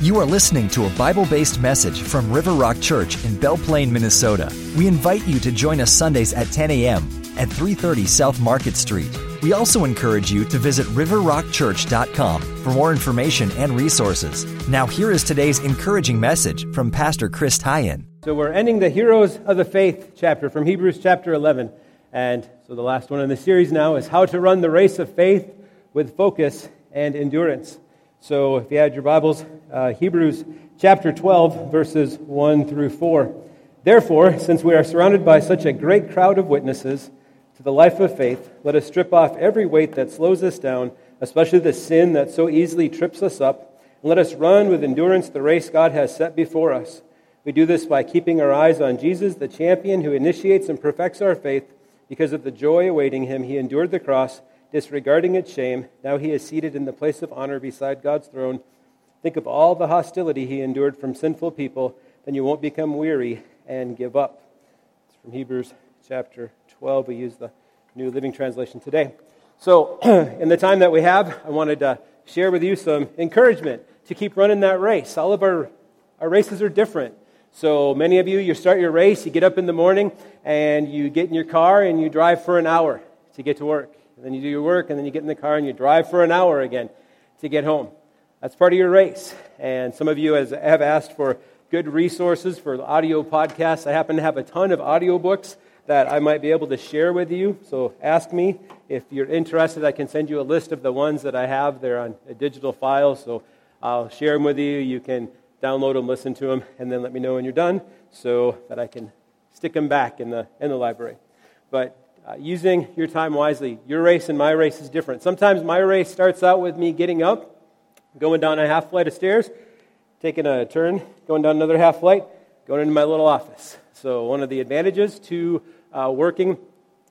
You are listening to a Bible based message from River Rock Church in Belle Plaine, Minnesota. We invite you to join us Sundays at 10 a.m. at 330 South Market Street. We also encourage you to visit riverrockchurch.com for more information and resources. Now, here is today's encouraging message from Pastor Chris Teien. So, we're ending the Heroes of the Faith chapter from Hebrews chapter 11. And so, the last one in the series now is How to Run the Race of Faith with Focus and Endurance. So, if you had your Bibles, uh, Hebrews chapter 12, verses 1 through 4. Therefore, since we are surrounded by such a great crowd of witnesses to the life of faith, let us strip off every weight that slows us down, especially the sin that so easily trips us up, and let us run with endurance the race God has set before us. We do this by keeping our eyes on Jesus, the champion who initiates and perfects our faith. Because of the joy awaiting him, he endured the cross disregarding its shame. Now he is seated in the place of honor beside God's throne. Think of all the hostility he endured from sinful people, then you won't become weary and give up. It's from Hebrews chapter 12. We use the New Living Translation today. So, in the time that we have, I wanted to share with you some encouragement to keep running that race. All of our, our races are different. So, many of you, you start your race, you get up in the morning, and you get in your car and you drive for an hour to get to work. And then you do your work, and then you get in the car and you drive for an hour again to get home. That's part of your race. And some of you have asked for good resources for audio podcasts. I happen to have a ton of audiobooks that I might be able to share with you. So ask me. If you're interested, I can send you a list of the ones that I have. They're on a digital file, so I'll share them with you. You can download them, listen to them, and then let me know when you're done so that I can stick them back in the, in the library. But uh, using your time wisely. Your race and my race is different. Sometimes my race starts out with me getting up, going down a half flight of stairs, taking a turn, going down another half flight, going into my little office. So, one of the advantages to uh, working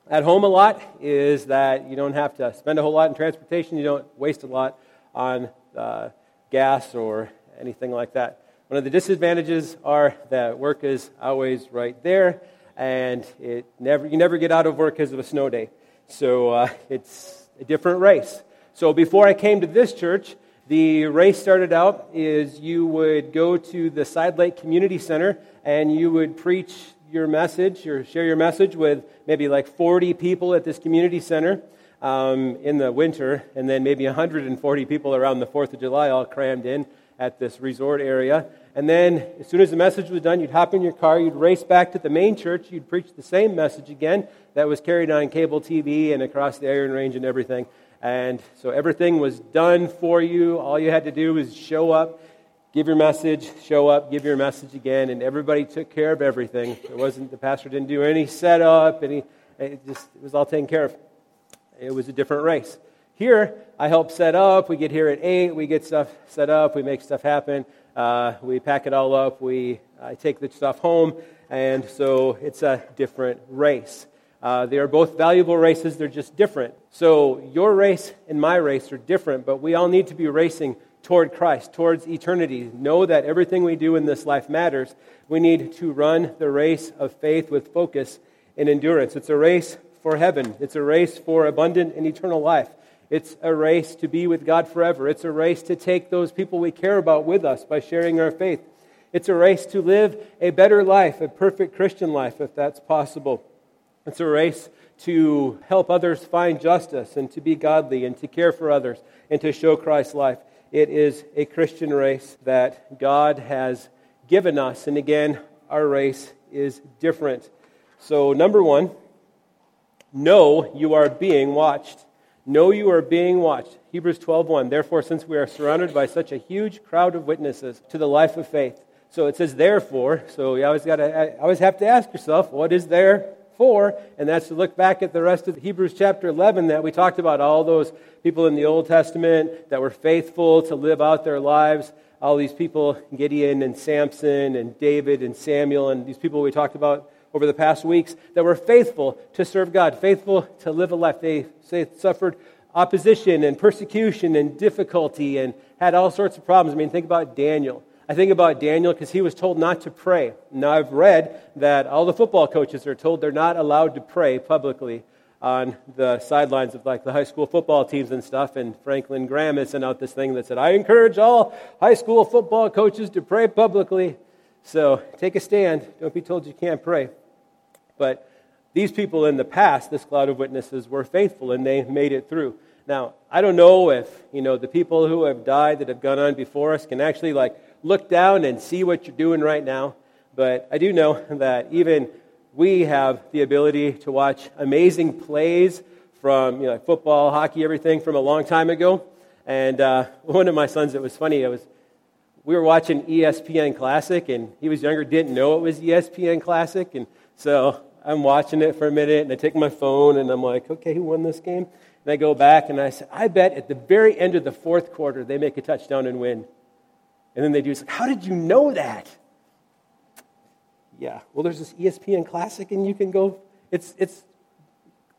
at home a lot is that you don't have to spend a whole lot in transportation, you don't waste a lot on uh, gas or anything like that. One of the disadvantages are that work is always right there and it never, you never get out of work because of a snow day. So uh, it's a different race. So before I came to this church, the race started out is you would go to the Side Lake Community Center and you would preach your message or share your message with maybe like 40 people at this community center um, in the winter, and then maybe 140 people around the 4th of July all crammed in at this resort area. And then, as soon as the message was done, you'd hop in your car, you'd race back to the main church, you'd preach the same message again that was carried on cable TV and across the Iron Range and everything. And so everything was done for you. All you had to do was show up, give your message, show up, give your message again, and everybody took care of everything. It wasn't the pastor didn't do any setup, any it just it was all taken care of. It was a different race. Here, I help set up. We get here at 8. We get stuff set up. We make stuff happen. Uh, we pack it all up. We take the stuff home. And so it's a different race. Uh, they are both valuable races. They're just different. So your race and my race are different, but we all need to be racing toward Christ, towards eternity. Know that everything we do in this life matters. We need to run the race of faith with focus and endurance. It's a race for heaven, it's a race for abundant and eternal life. It's a race to be with God forever. It's a race to take those people we care about with us by sharing our faith. It's a race to live a better life, a perfect Christian life, if that's possible. It's a race to help others find justice and to be godly and to care for others and to show Christ's life. It is a Christian race that God has given us. And again, our race is different. So, number one, know you are being watched. Know you are being watched. Hebrews 12:1. Therefore, since we are surrounded by such a huge crowd of witnesses to the life of faith. So it says therefore, so you always got to always have to ask yourself, what is there for? And that's to look back at the rest of Hebrews chapter 11 that we talked about all those people in the Old Testament that were faithful to live out their lives. All these people, Gideon and Samson and David and Samuel and these people we talked about over the past weeks that were faithful to serve God, faithful to live a life. They, they suffered opposition and persecution and difficulty and had all sorts of problems. I mean, think about Daniel. I think about Daniel because he was told not to pray. Now, I've read that all the football coaches are told they're not allowed to pray publicly on the sidelines of like the high school football teams and stuff. And Franklin Graham had sent out this thing that said, I encourage all high school football coaches to pray publicly. So take a stand. Don't be told you can't pray. But these people in the past, this cloud of witnesses, were faithful and they made it through. Now, I don't know if, you know, the people who have died that have gone on before us can actually like look down and see what you're doing right now. But I do know that even we have the ability to watch amazing plays from you know, football, hockey, everything from a long time ago. And uh, one of my sons, it was funny. It was we were watching ESPN Classic, and he was younger, didn't know it was ESPN Classic, and so I'm watching it for a minute, and I take my phone, and I'm like, okay, who won this game? And I go back, and I say, I bet at the very end of the fourth quarter they make a touchdown and win. And then they do. It's like, how did you know that? Yeah. Well, there's this ESPN Classic, and you can go. It's it's.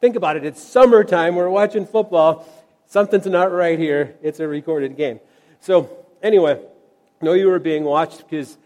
Think about it. It's summertime. We're watching football. Something's not right here. It's a recorded game. So anyway, know you are being watched because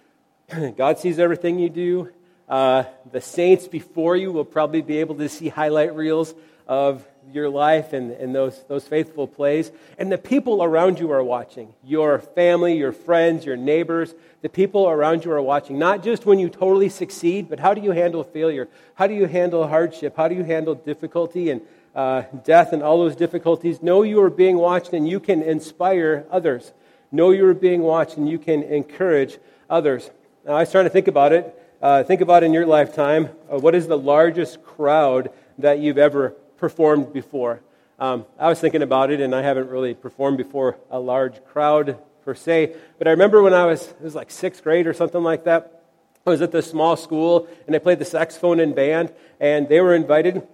God sees everything you do. Uh, the saints before you will probably be able to see highlight reels of your life and, and those, those faithful plays. And the people around you are watching your family, your friends, your neighbors. The people around you are watching, not just when you totally succeed, but how do you handle failure? How do you handle hardship? How do you handle difficulty and uh, death and all those difficulties? Know you are being watched and you can inspire others. Know you are being watched and you can encourage others. Now, I trying to think about it. Uh, think about in your lifetime uh, what is the largest crowd that you've ever performed before. Um, I was thinking about it, and I haven't really performed before a large crowd per se. But I remember when I was, it was like sixth grade or something like that. I was at this small school, and I played the saxophone in band, and they were invited.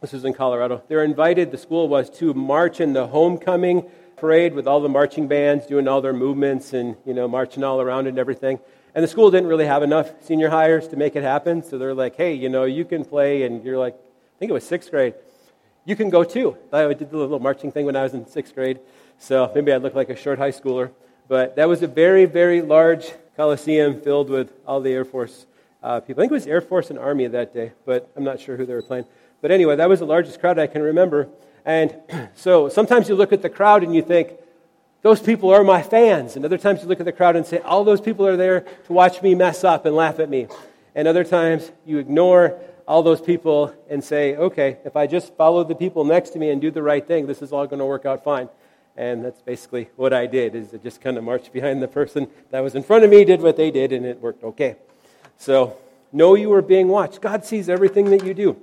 This was in Colorado. They were invited, the school was, to march in the homecoming parade with all the marching bands doing all their movements and, you know, marching all around and everything. And the school didn't really have enough senior hires to make it happen, so they're like, hey, you know, you can play, and you're like, I think it was sixth grade you can go too. I did the little marching thing when I was in sixth grade, so maybe I look like a short high schooler. But that was a very, very large coliseum filled with all the Air Force uh, people. I think it was Air Force and Army that day, but I'm not sure who they were playing. But anyway, that was the largest crowd I can remember. And so sometimes you look at the crowd and you think, those people are my fans. And other times you look at the crowd and say, all those people are there to watch me mess up and laugh at me. And other times you ignore all those people and say, okay, if I just follow the people next to me and do the right thing, this is all going to work out fine. And that's basically what I did, is I just kind of marched behind the person that was in front of me, did what they did, and it worked okay. So know you are being watched. God sees everything that you do.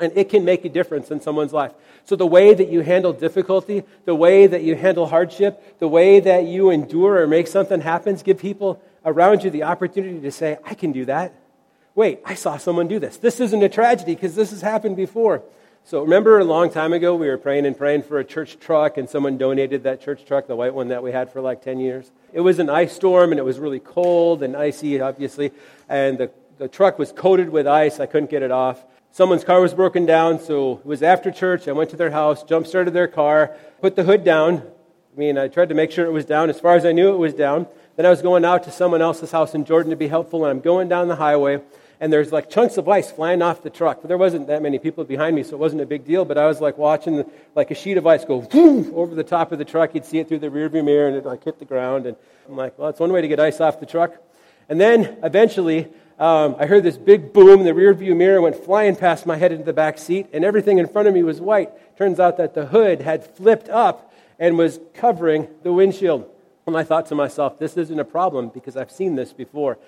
And it can make a difference in someone's life. So, the way that you handle difficulty, the way that you handle hardship, the way that you endure or make something happen, give people around you the opportunity to say, I can do that wait, I saw someone do this. This isn't a tragedy because this has happened before. So remember a long time ago, we were praying and praying for a church truck, and someone donated that church truck, the white one that we had for like 10 years. It was an ice storm, and it was really cold and icy, obviously, and the, the truck was coated with ice. I couldn't get it off. Someone's car was broken down, so it was after church. I went to their house, jump started their car, put the hood down. I mean, I tried to make sure it was down. As far as I knew, it was down. Then I was going out to someone else's house in Jordan to be helpful, and I'm going down the highway and there's like chunks of ice flying off the truck. But there wasn't that many people behind me, so it wasn't a big deal. But I was like watching like a sheet of ice go over the top of the truck. You'd see it through the rearview mirror, and it like hit the ground. And I'm like, well, that's one way to get ice off the truck. And then eventually, um, I heard this big boom. The rearview mirror went flying past my head into the back seat, and everything in front of me was white. Turns out that the hood had flipped up and was covering the windshield. And I thought to myself, this isn't a problem because I've seen this before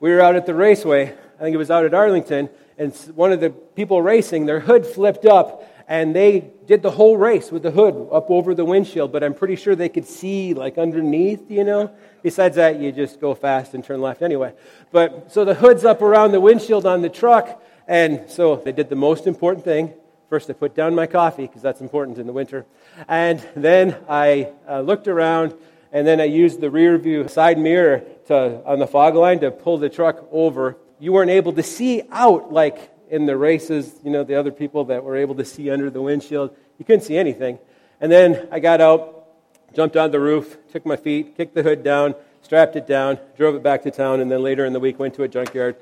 we were out at the raceway. I think it was out at Arlington, and one of the people racing, their hood flipped up, and they did the whole race with the hood up over the windshield. But I'm pretty sure they could see like underneath, you know. Besides that, you just go fast and turn left anyway. But so the hood's up around the windshield on the truck, and so they did the most important thing. First, I put down my coffee because that's important in the winter, and then I uh, looked around and then I used the rear view side mirror to, on the fog line to pull the truck over. You weren't able to see out like in the races, you know, the other people that were able to see under the windshield. You couldn't see anything. And then I got out, jumped on the roof, took my feet, kicked the hood down, strapped it down, drove it back to town, and then later in the week went to a junkyard.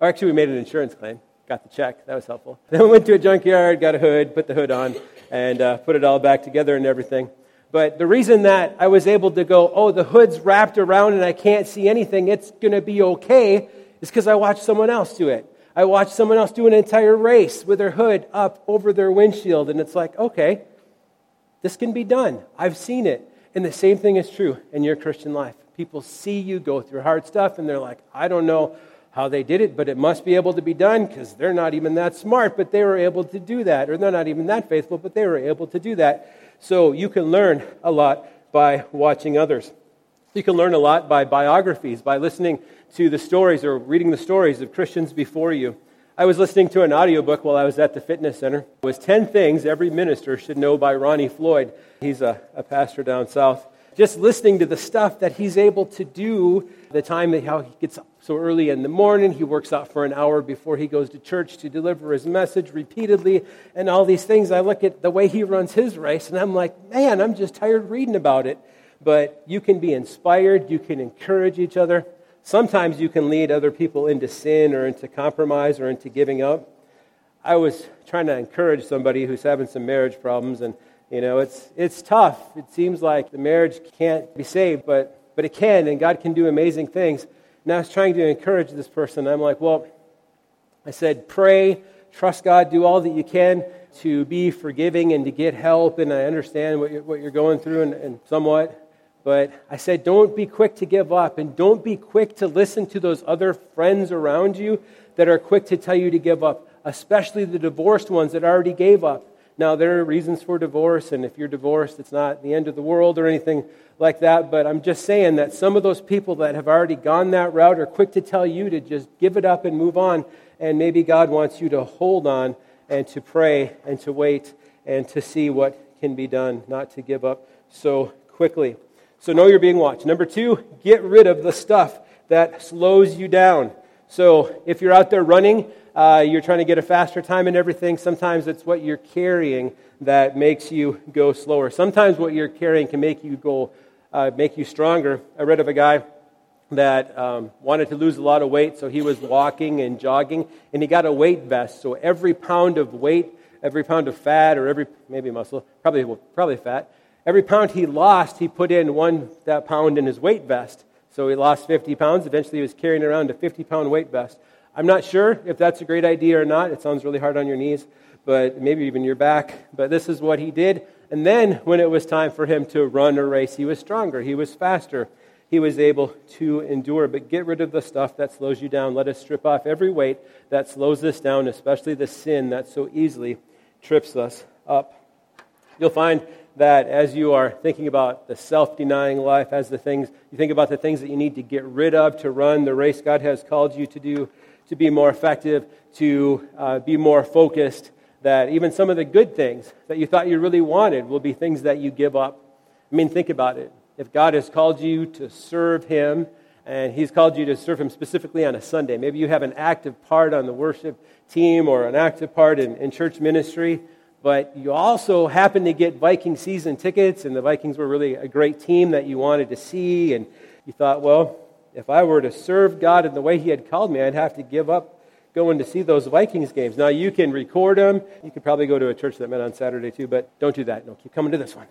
Or actually, we made an insurance claim got the check. That was helpful. Then we went to a junkyard, got a hood, put the hood on, and uh, put it all back together and everything. But the reason that I was able to go, oh, the hood's wrapped around and I can't see anything, it's going to be okay, is because I watched someone else do it. I watched someone else do an entire race with their hood up over their windshield, and it's like, okay, this can be done. I've seen it. And the same thing is true in your Christian life. People see you go through hard stuff, and they're like, I don't know how they did it, but it must be able to be done because they're not even that smart, but they were able to do that. Or they're not even that faithful, but they were able to do that. So you can learn a lot by watching others. You can learn a lot by biographies, by listening to the stories or reading the stories of Christians before you. I was listening to an audiobook while I was at the fitness center. It was 10 Things Every Minister Should Know by Ronnie Floyd. He's a, a pastor down south. Just listening to the stuff that he's able to do, the time that how he gets up so early in the morning, he works out for an hour before he goes to church to deliver his message repeatedly, and all these things. I look at the way he runs his race, and I'm like, man, I'm just tired reading about it. But you can be inspired, you can encourage each other. Sometimes you can lead other people into sin or into compromise or into giving up. I was trying to encourage somebody who's having some marriage problems, and you know, it's it's tough. It seems like the marriage can't be saved, but but it can, and God can do amazing things. And I was trying to encourage this person. I'm like, well, I said, pray, trust God, do all that you can to be forgiving and to get help. And I understand what you're, what you're going through, and, and somewhat. But I said, don't be quick to give up and don't be quick to listen to those other friends around you that are quick to tell you to give up, especially the divorced ones that already gave up. Now, there are reasons for divorce, and if you're divorced, it's not the end of the world or anything like that. But I'm just saying that some of those people that have already gone that route are quick to tell you to just give it up and move on. And maybe God wants you to hold on and to pray and to wait and to see what can be done, not to give up so quickly. So know you're being watched. Number two, get rid of the stuff that slows you down. So if you're out there running, uh, you're trying to get a faster time and everything, sometimes it's what you're carrying that makes you go slower. Sometimes what you're carrying can make you go, uh, make you stronger. I read of a guy that um, wanted to lose a lot of weight, so he was walking and jogging, and he got a weight vest. So every pound of weight, every pound of fat, or every maybe muscle, probably probably fat, Every pound he lost, he put in one that pound in his weight vest. So he lost 50 pounds. Eventually, he was carrying around a 50 pound weight vest. I'm not sure if that's a great idea or not. It sounds really hard on your knees, but maybe even your back. But this is what he did. And then, when it was time for him to run a race, he was stronger, he was faster, he was able to endure. But get rid of the stuff that slows you down. Let us strip off every weight that slows us down, especially the sin that so easily trips us up. You'll find that as you are thinking about the self denying life, as the things, you think about the things that you need to get rid of to run the race God has called you to do, to be more effective, to uh, be more focused, that even some of the good things that you thought you really wanted will be things that you give up. I mean, think about it. If God has called you to serve Him, and He's called you to serve Him specifically on a Sunday, maybe you have an active part on the worship team or an active part in, in church ministry but you also happened to get Viking season tickets, and the Vikings were really a great team that you wanted to see, and you thought, well, if I were to serve God in the way He had called me, I'd have to give up going to see those Vikings games. Now, you can record them. You could probably go to a church that met on Saturday too, but don't do that. No, keep coming to this one.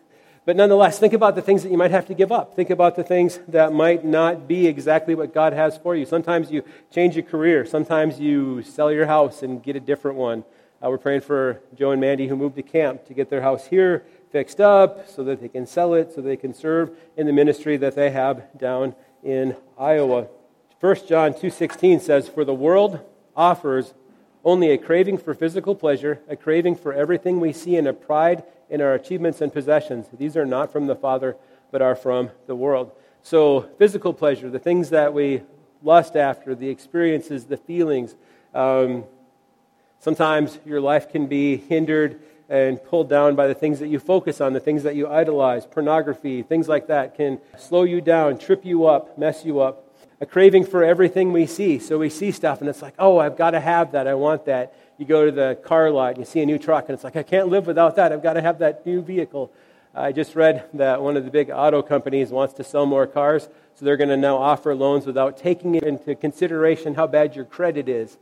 But nonetheless, think about the things that you might have to give up. Think about the things that might not be exactly what God has for you. Sometimes you change your career. Sometimes you sell your house and get a different one. Uh, we're praying for Joe and Mandy who moved to camp to get their house here fixed up so that they can sell it, so they can serve in the ministry that they have down in Iowa. 1 John 2:16 says, "For the world offers only a craving for physical pleasure, a craving for everything we see, and a pride in our achievements and possessions. These are not from the Father, but are from the world." So, physical pleasure, the things that we lust after, the experiences, the feelings, um, Sometimes your life can be hindered and pulled down by the things that you focus on, the things that you idolize, pornography, things like that can slow you down, trip you up, mess you up. A craving for everything we see. So we see stuff and it's like, oh, I've got to have that. I want that. You go to the car lot and you see a new truck and it's like, I can't live without that. I've got to have that new vehicle. I just read that one of the big auto companies wants to sell more cars, so they're going to now offer loans without taking into consideration how bad your credit is.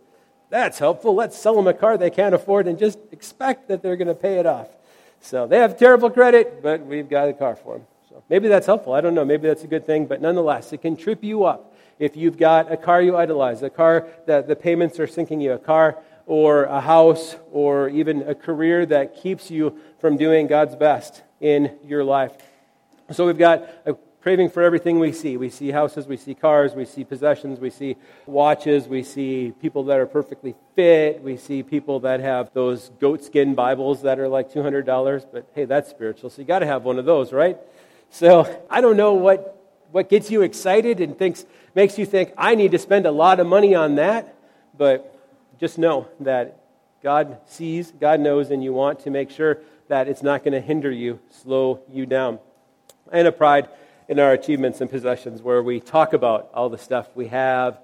That's helpful. Let's sell them a car they can't afford and just expect that they're going to pay it off. So they have terrible credit, but we've got a car for them. So maybe that's helpful. I don't know. Maybe that's a good thing, but nonetheless, it can trip you up if you've got a car you idolize, a car that the payments are sinking you, a car or a house or even a career that keeps you from doing God's best in your life. So we've got a craving for everything we see. We see houses, we see cars, we see possessions, we see watches, we see people that are perfectly fit, we see people that have those goatskin Bibles that are like $200, but hey, that's spiritual, so you got to have one of those, right? So I don't know what, what gets you excited and thinks, makes you think, I need to spend a lot of money on that, but just know that God sees, God knows, and you want to make sure that it's not going to hinder you, slow you down. And a pride in our achievements and possessions where we talk about all the stuff we have.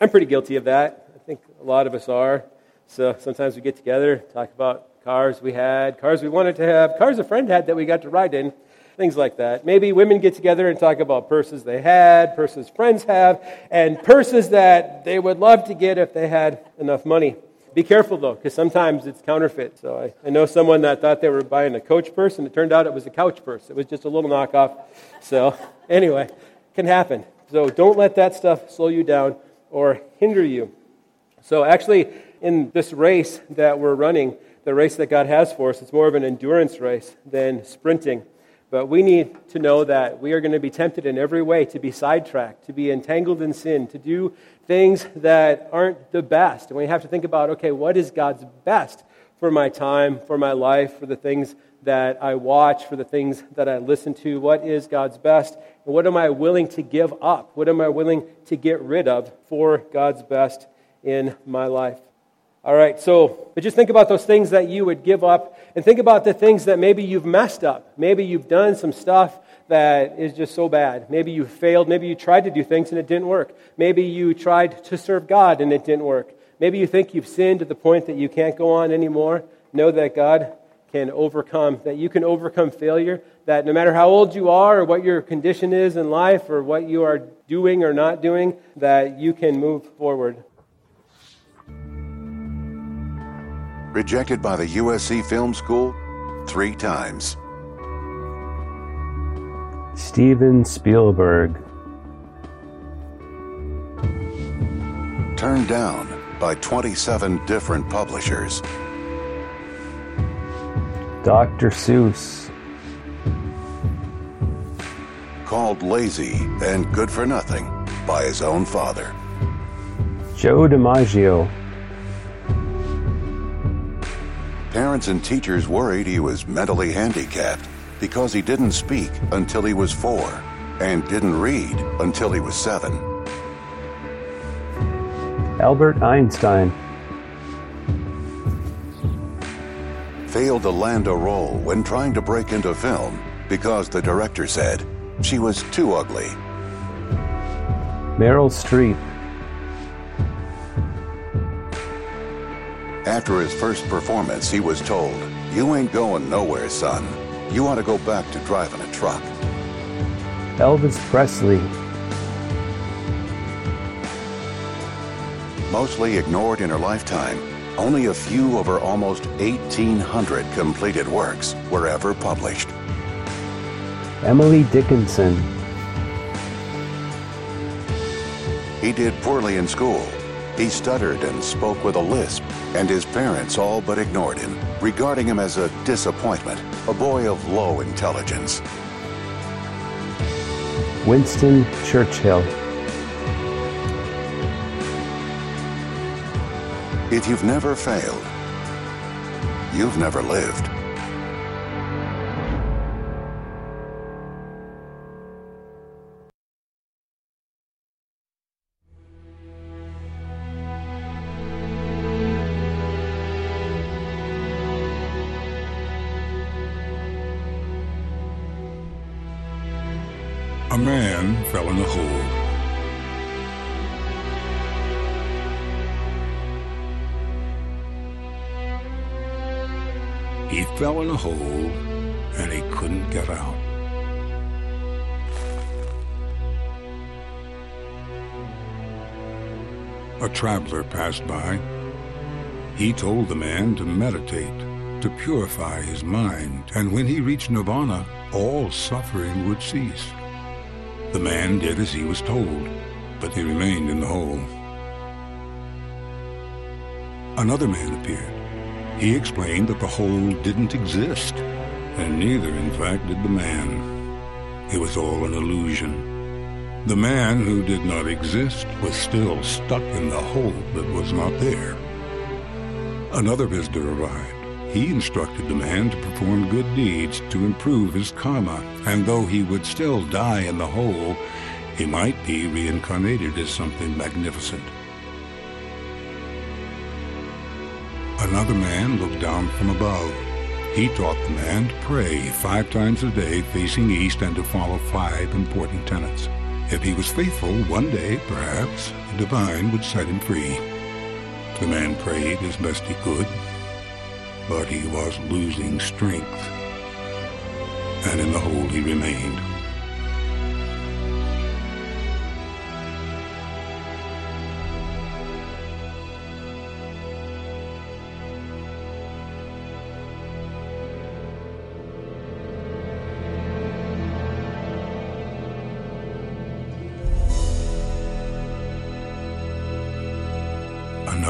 I'm pretty guilty of that. I think a lot of us are. So sometimes we get together, talk about cars we had, cars we wanted to have, cars a friend had that we got to ride in, things like that. Maybe women get together and talk about purses they had, purses friends have, and purses that they would love to get if they had enough money. Be careful though, because sometimes it's counterfeit. So I, I, know someone that thought they were buying a coach purse, and it turned out it was a couch purse. It was just a little knockoff. So anyway, can happen. So don't let that stuff slow you down or hinder you. So actually, in this race that we're running, the race that God has for us, it's more of an endurance race than sprinting. But we need to know that we are going to be tempted in every way to be sidetracked, to be entangled in sin, to do things that aren't the best. And we have to think about okay, what is God's best for my time, for my life, for the things that I watch, for the things that I listen to? What is God's best? And what am I willing to give up? What am I willing to get rid of for God's best in my life? All right, so but just think about those things that you would give up and think about the things that maybe you've messed up. Maybe you've done some stuff that is just so bad. Maybe you failed. Maybe you tried to do things and it didn't work. Maybe you tried to serve God and it didn't work. Maybe you think you've sinned to the point that you can't go on anymore. Know that God can overcome, that you can overcome failure, that no matter how old you are or what your condition is in life or what you are doing or not doing, that you can move forward. Rejected by the USC Film School three times. Steven Spielberg. Turned down by 27 different publishers. Dr. Seuss. Called lazy and good for nothing by his own father. Joe DiMaggio. Parents and teachers worried he was mentally handicapped because he didn't speak until he was four and didn't read until he was seven. Albert Einstein. Failed to land a role when trying to break into film because the director said she was too ugly. Meryl Streep. After his first performance, he was told, You ain't going nowhere, son. You want to go back to driving a truck. Elvis Presley. Mostly ignored in her lifetime, only a few of her almost 1,800 completed works were ever published. Emily Dickinson. He did poorly in school. He stuttered and spoke with a lisp and his parents all but ignored him, regarding him as a disappointment, a boy of low intelligence. Winston Churchill. If you've never failed, you've never lived. Fell in a hole. He fell in a hole and he couldn't get out. a traveler passed by. He told the man to meditate, to purify his mind, and when he reached nirvana, all suffering would cease. The man did as he was told, but he remained in the hole. Another man appeared. He explained that the hole didn't exist, and neither, in fact, did the man. It was all an illusion. The man who did not exist was still stuck in the hole that was not there. Another visitor arrived. He instructed the man to perform good deeds to improve his karma, and though he would still die in the hole, he might be reincarnated as something magnificent. Another man looked down from above. He taught the man to pray five times a day facing east and to follow five important tenets. If he was faithful, one day, perhaps, the divine would set him free. The man prayed as best he could, but he was losing strength, and in the hole he remained.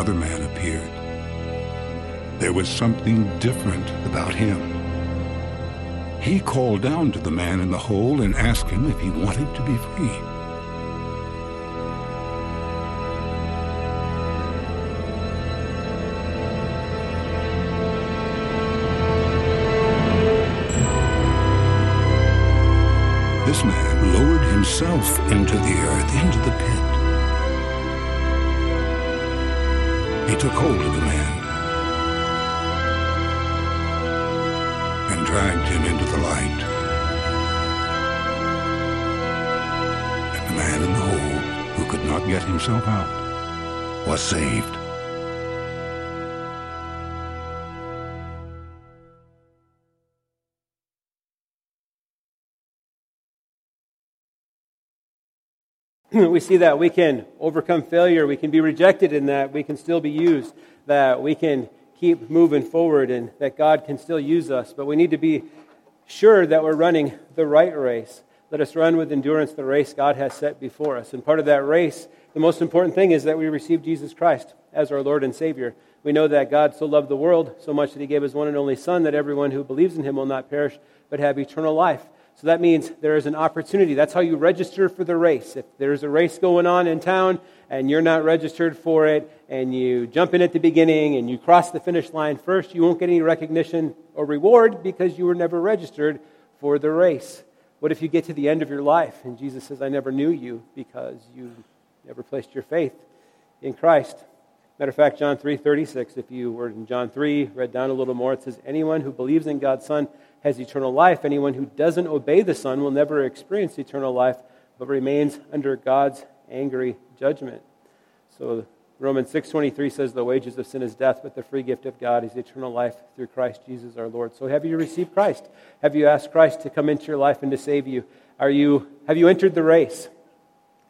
another man appeared. There was something different about him. He called down to the man in the hole and asked him if he wanted to be free. This man lowered himself into the earth, into the pit. He took hold of the man dragged him into the light. And the man in the hole, who could not get himself out, was saved. we see that we can overcome failure, we can be rejected in that, we can still be used, that we can keep moving forward, and that God can still use us. But we need to be sure that we're running the right race. Let us run with endurance the race God has set before us. And part of that race, the most important thing is that we receive Jesus Christ as our Lord and Savior. We know that God so loved the world so much that He gave His one and only Son, that everyone who believes in Him will not perish but have eternal life. So that means there is an opportunity. That's how you register for the race. If there's a race going on in town and you're not registered for it, and you jump in at the beginning and you cross the finish line first, you won't get any recognition or reward because you were never registered for the race. What if you get to the end of your life and Jesus says, I never knew you because you never placed your faith in Christ? Matter of fact, John 3:36, if you were in John 3, read down a little more, it says, Anyone who believes in God's Son has eternal life. Anyone who doesn't obey the Son will never experience eternal life, but remains under God's angry judgment. So Romans 6:23 says the wages of sin is death, but the free gift of God is eternal life through Christ Jesus our Lord. So have you received Christ? Have you asked Christ to come into your life and to save you? Are you have you entered the race?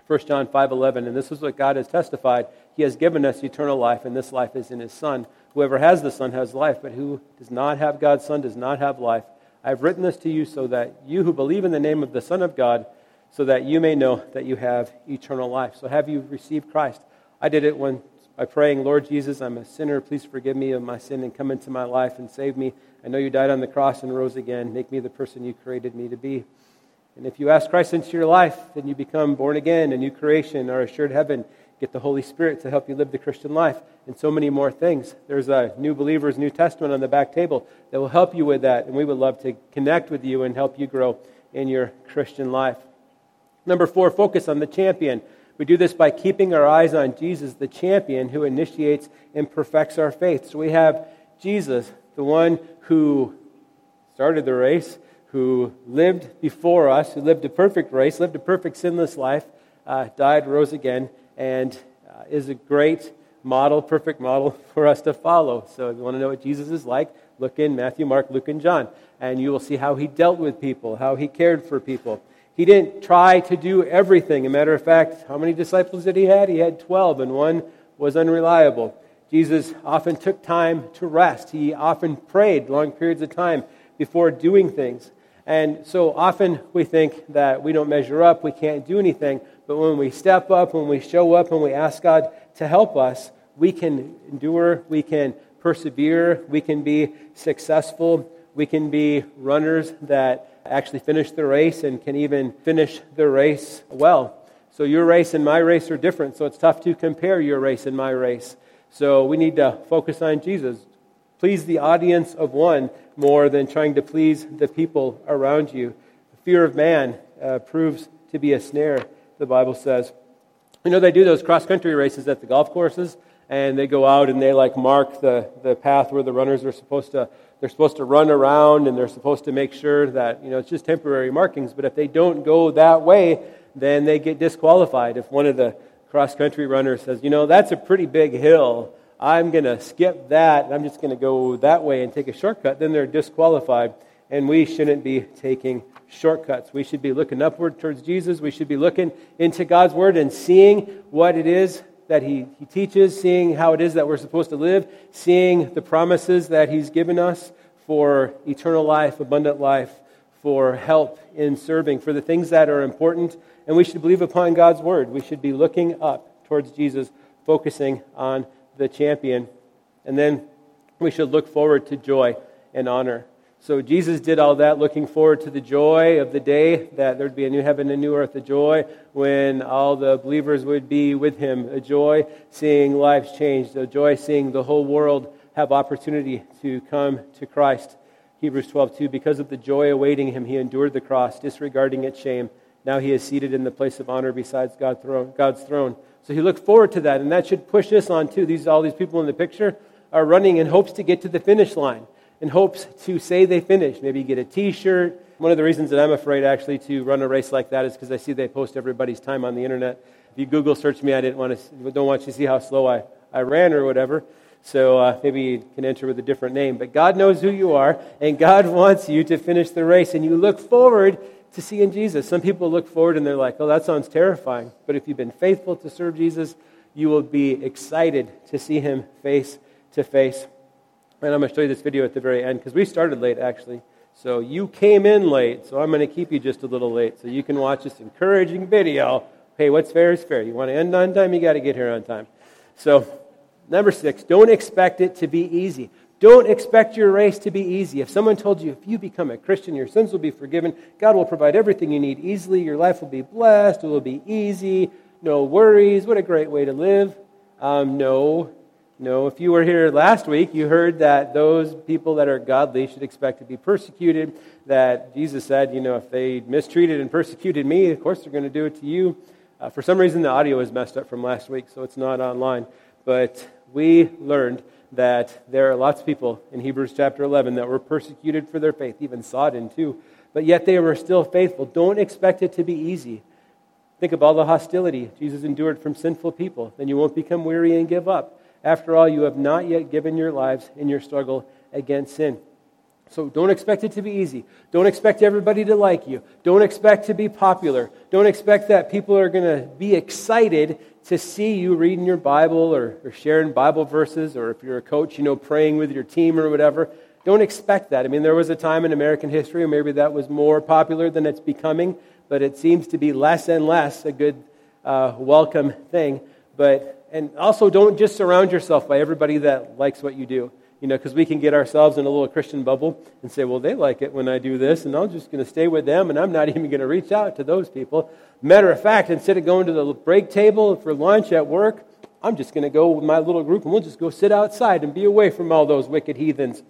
1 John 5:11 and this is what God has testified. He has given us eternal life and this life is in his son. Whoever has the son has life, but who does not have God's son does not have life. I have written this to you so that you who believe in the name of the Son of God, so that you may know that you have eternal life. So have you received Christ? I did it when by praying, Lord Jesus, I'm a sinner. Please forgive me of my sin and come into my life and save me. I know you died on the cross and rose again. Make me the person you created me to be. And if you ask Christ into your life, then you become born again, a new creation, or assured heaven. Get the Holy Spirit to help you live the Christian life, and so many more things. There's a New Believers New Testament on the back table that will help you with that, and we would love to connect with you and help you grow in your Christian life. Number four, focus on the champion. We do this by keeping our eyes on Jesus, the champion who initiates and perfects our faith. So we have Jesus, the one who started the race, who lived before us, who lived a perfect race, lived a perfect sinless life, uh, died, rose again, and uh, is a great model, perfect model for us to follow. So if you want to know what Jesus is like, look in Matthew, Mark, Luke, and John, and you will see how he dealt with people, how he cared for people. He didn't try to do everything. A matter of fact, how many disciples did he have? He had 12, and one was unreliable. Jesus often took time to rest. He often prayed long periods of time before doing things. And so often we think that we don't measure up, we can't do anything. But when we step up, when we show up, and we ask God to help us, we can endure, we can persevere, we can be successful, we can be runners that actually finish the race and can even finish the race well. So your race and my race are different, so it's tough to compare your race and my race. So we need to focus on Jesus. Please the audience of one more than trying to please the people around you. The fear of man uh, proves to be a snare, the Bible says. You know, they do those cross country races at the golf courses, and they go out and they like mark the, the path where the runners are supposed to they're supposed to run around and they're supposed to make sure that you know it's just temporary markings but if they don't go that way then they get disqualified if one of the cross country runners says, you know, that's a pretty big hill. I'm going to skip that and I'm just going to go that way and take a shortcut, then they're disqualified. And we shouldn't be taking shortcuts. We should be looking upward towards Jesus. We should be looking into God's Word and seeing what it is that he, he teaches, seeing how it is that we're supposed to live, seeing the promises that He's given us for eternal life, abundant life, for help in serving, for the things that are important and we should believe upon God's word. We should be looking up towards Jesus, focusing on the champion. And then we should look forward to joy and honor. So Jesus did all that, looking forward to the joy of the day that there'd be a new heaven and a new earth, a joy when all the believers would be with him, a joy seeing lives changed, a joy seeing the whole world have opportunity to come to Christ. Hebrews 12:2 because of the joy awaiting him he endured the cross disregarding its shame now he is seated in the place of honor besides God's throne. So he looked forward to that, and that should push us on too. These, all these people in the picture are running in hopes to get to the finish line, in hopes to say they finished. Maybe get a t shirt. One of the reasons that I'm afraid actually to run a race like that is because I see they post everybody's time on the internet. If you Google search me, I didn't want to, don't want you to see how slow I, I ran or whatever. So uh, maybe you can enter with a different name. But God knows who you are, and God wants you to finish the race, and you look forward to seeing Jesus. Some people look forward and they're like, oh, that sounds terrifying. But if you've been faithful to serve Jesus, you will be excited to see him face to face. And I'm going to show you this video at the very end because we started late, actually. So you came in late, so I'm going to keep you just a little late so you can watch this encouraging video. Hey, what's fair is fair. You want to end on time, you got to get here on time. So, number six, don't expect it to be easy. Don't expect your race to be easy. If someone told you if you become a Christian, your sins will be forgiven, God will provide everything you need easily, your life will be blessed, it will be easy, no worries, what a great way to live. Um, no, no. If you were here last week, you heard that those people that are godly should expect to be persecuted. That Jesus said, you know, if they mistreated and persecuted me, of course they're going to do it to you. Uh, for some reason, the audio is messed up from last week, so it's not online. But we learned that there are lots of people in Hebrews chapter 11 that were persecuted for their faith, even Sodom too, but yet they were still faithful. Don't expect it to be easy. Think of all the hostility Jesus endured from sinful people. Then you won't become weary and give up. After all, you have not yet given your lives in your struggle against sin. So don't expect it to be easy. Don't expect everybody to like you. Don't expect to be popular. Don't expect that people are going to be excited to see you reading your Bible or, or sharing Bible verses, or if you're a coach, you know, praying with your team or whatever. Don't expect that. I mean, there was a time in American history, maybe that was more popular than it's becoming, but it seems to be less and less a good, uh, welcome thing. But, and also don't just surround yourself by everybody that likes what you do you know, because we can get ourselves in a little Christian bubble and say, well, they like it when I do this, and I'm just going to stay with them, and I'm not even going to reach out to those people. Matter of fact, instead of going to the break table for lunch at work, I'm just going to go with my little group, and we'll just go sit outside and be away from all those wicked heathens.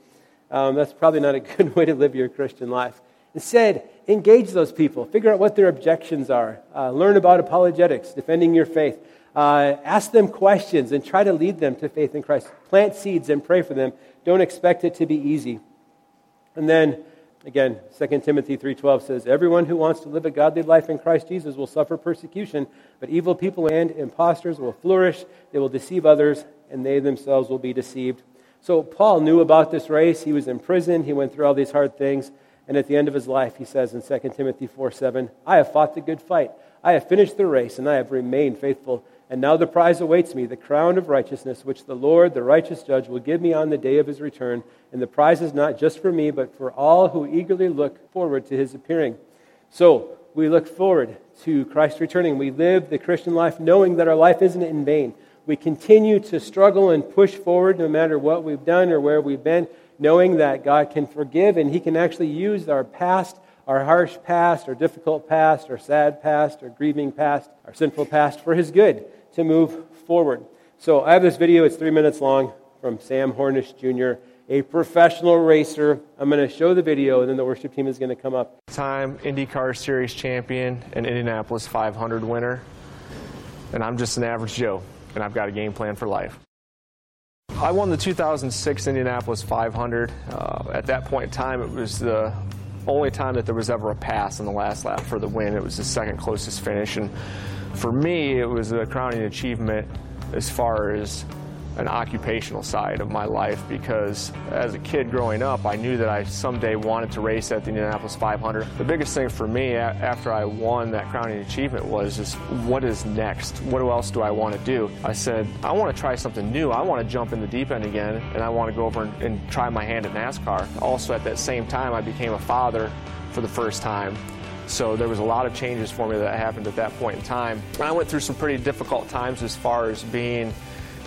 Um, that's probably not a good way to live your Christian life. Instead, engage those people. Figure out what their objections are. Uh, learn about apologetics, defending your faith. Uh, ask them questions and try to lead them to faith in Christ. Plant seeds and pray for them. Don't expect it to be easy. And then, again, 2 Timothy 3.12 says, Everyone who wants to live a godly life in Christ Jesus will suffer persecution, but evil people and impostors will flourish. They will deceive others, and they themselves will be deceived. So Paul knew about this race. He was in prison. He went through all these hard things. And at the end of his life, he says in 2 Timothy 4 7, I have fought the good fight. I have finished the race, and I have remained faithful And now the prize awaits me, the crown of righteousness, which the Lord, the righteous judge, will give me on the day of his return. And the prize is not just for me, but for all who eagerly look forward to his appearing. So we look forward to Christ returning. We live the Christian life knowing that our life isn't in vain. We continue to struggle and push forward no matter what we've done or where we've been, knowing that God can forgive and He can actually use our past, our harsh past, our difficult past, our sad past, our grieving past, our sinful past for His good to move forward. So I have this video, it's three minutes long, from Sam Hornish Jr., a professional racer. I'm going to show the video, and then the worship team is going to come up. Time IndyCar Series champion and Indianapolis 500 winner. And I'm just an average Joe, and I've got a game plan for life. I won the 2006 Indianapolis 500. Uh, at that point in time, it was the only time that there was ever a pass in the last lap for the win. It was the second closest finish. And for me, it was a crowning achievement as far as an occupational side of my life because as a kid growing up, I knew that I someday wanted to race at the Indianapolis 500. The biggest thing for me after I won that crowning achievement was just what is next? What else do I want to do? I said, I want to try something new. I want to jump in the deep end again and I want to go over and, and try my hand at NASCAR. Also, at that same time, I became a father for the first time. So there was a lot of changes for me that happened at that point in time. And I went through some pretty difficult times as far as being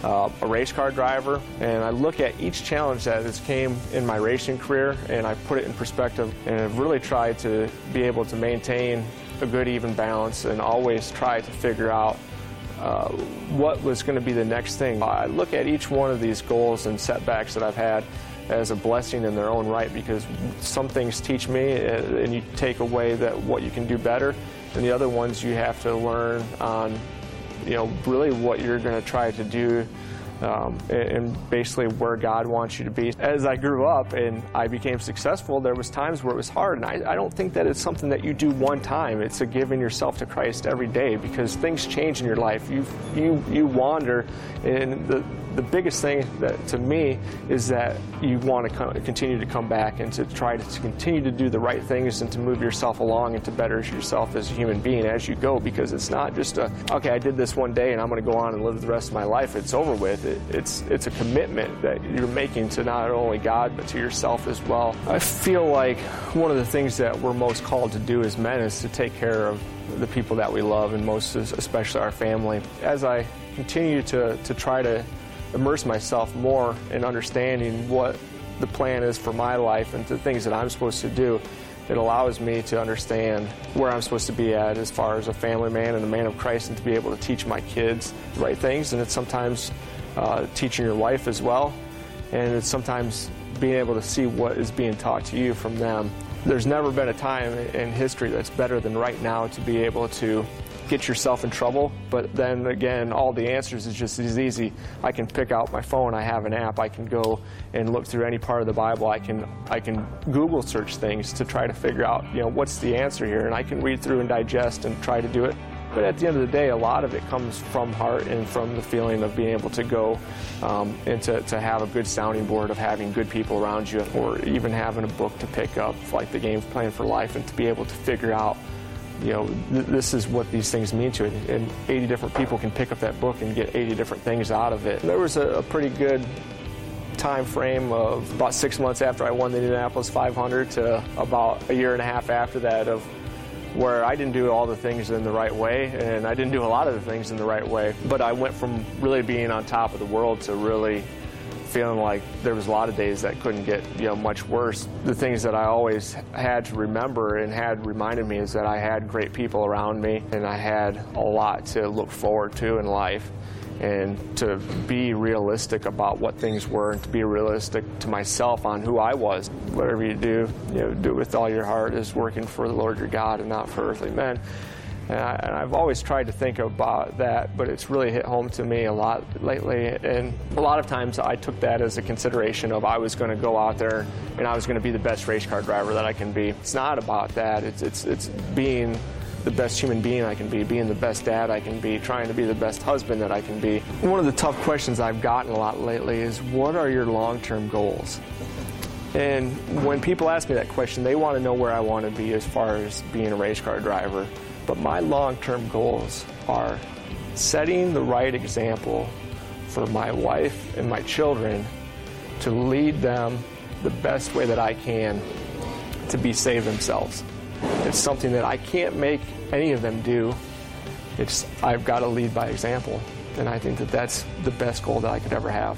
uh, a race car driver, and I look at each challenge that has came in my racing career, and I put it in perspective, and have really tried to be able to maintain a good even balance, and always try to figure out uh, what was going to be the next thing. I look at each one of these goals and setbacks that I've had as a blessing in their own right because some things teach me uh, and you take away that what you can do better and the other ones you have to learn on you know really what you're going to try to do um, and basically where God wants you to be. As I grew up and I became successful, there was times where it was hard, and I, I don't think that it's something that you do one time. It's a giving yourself to Christ every day because things change in your life. You you you wander, and the the biggest thing that to me is that you want to continue to come back and to try to continue to do the right things and to move yourself along and to better yourself as a human being as you go because it's not just a okay I did this one day and I'm going to go on and live the rest of my life it's over with it, it's it's a commitment that you're making to not only God but to yourself as well I feel like one of the things that we're most called to do as men is to take care of the people that we love and most especially our family as I continue to to try to immerse myself more in understanding what the plan is for my life and the things that I'm supposed to do. It allows me to understand where I'm supposed to be at as far as a family man and a man of Christ and to be able to teach my kids the right things. And it's sometimes uh, teaching your wife as well. And it's sometimes being able to see what is being taught to you from them. There's never been a time in history that's better than right now to be able to get yourself in trouble. But then again, all the answers is just as easy. I can pick out my phone. I have an app. I can go and look through any part of the Bible. I can I can Google search things to try to figure out you know what's the answer here, and I can read through and digest and try to do it. But at the end of the day, a lot of it comes from heart and from the feeling of being able to go um, and to, to have a good sounding board of having good people around you, or even having a book to pick up, like the Game Plan for Life, and to be able to figure out you know, th- this is what these things mean to it. And 80 different people can pick up that book and get 80 different things out of it. There was a, a pretty good time frame of about six months after I won the Indianapolis 500 to about a year and a half after that of where I didn't do all the things in the right way and I didn't do a lot of the things in the right way. But I went from really being on top of the world to really feeling like there was a lot of days that couldn't get you know much worse. The things that I always had to remember and had reminded me is that I had great people around me and I had a lot to look forward to in life and to be realistic about what things were and to be realistic to myself on who I was. Whatever you do, you know, do it with all your heart is working for the Lord your God and not for earthly men. And, I, have always tried to think about that, but it's really hit home to me a lot lately. And a lot of times I took that as a consideration of I was going to go out there and I was going to be the best race car driver that I can be. It's not about that. It's, it's, it's being the best human being I can be, being the best dad I can be, trying to be the best husband that I can be. One of the tough questions I've gotten a lot lately is what are your long term goals? And when people ask me that question, they want to know where I want to be as far as being a race car driver. But my long term goals are setting the right example for my wife and my children to lead them the best way that I can to be saved themselves. It's something that I can't make any of them do. It's I've got to lead by example, and I think that that's the best goal that I could ever have.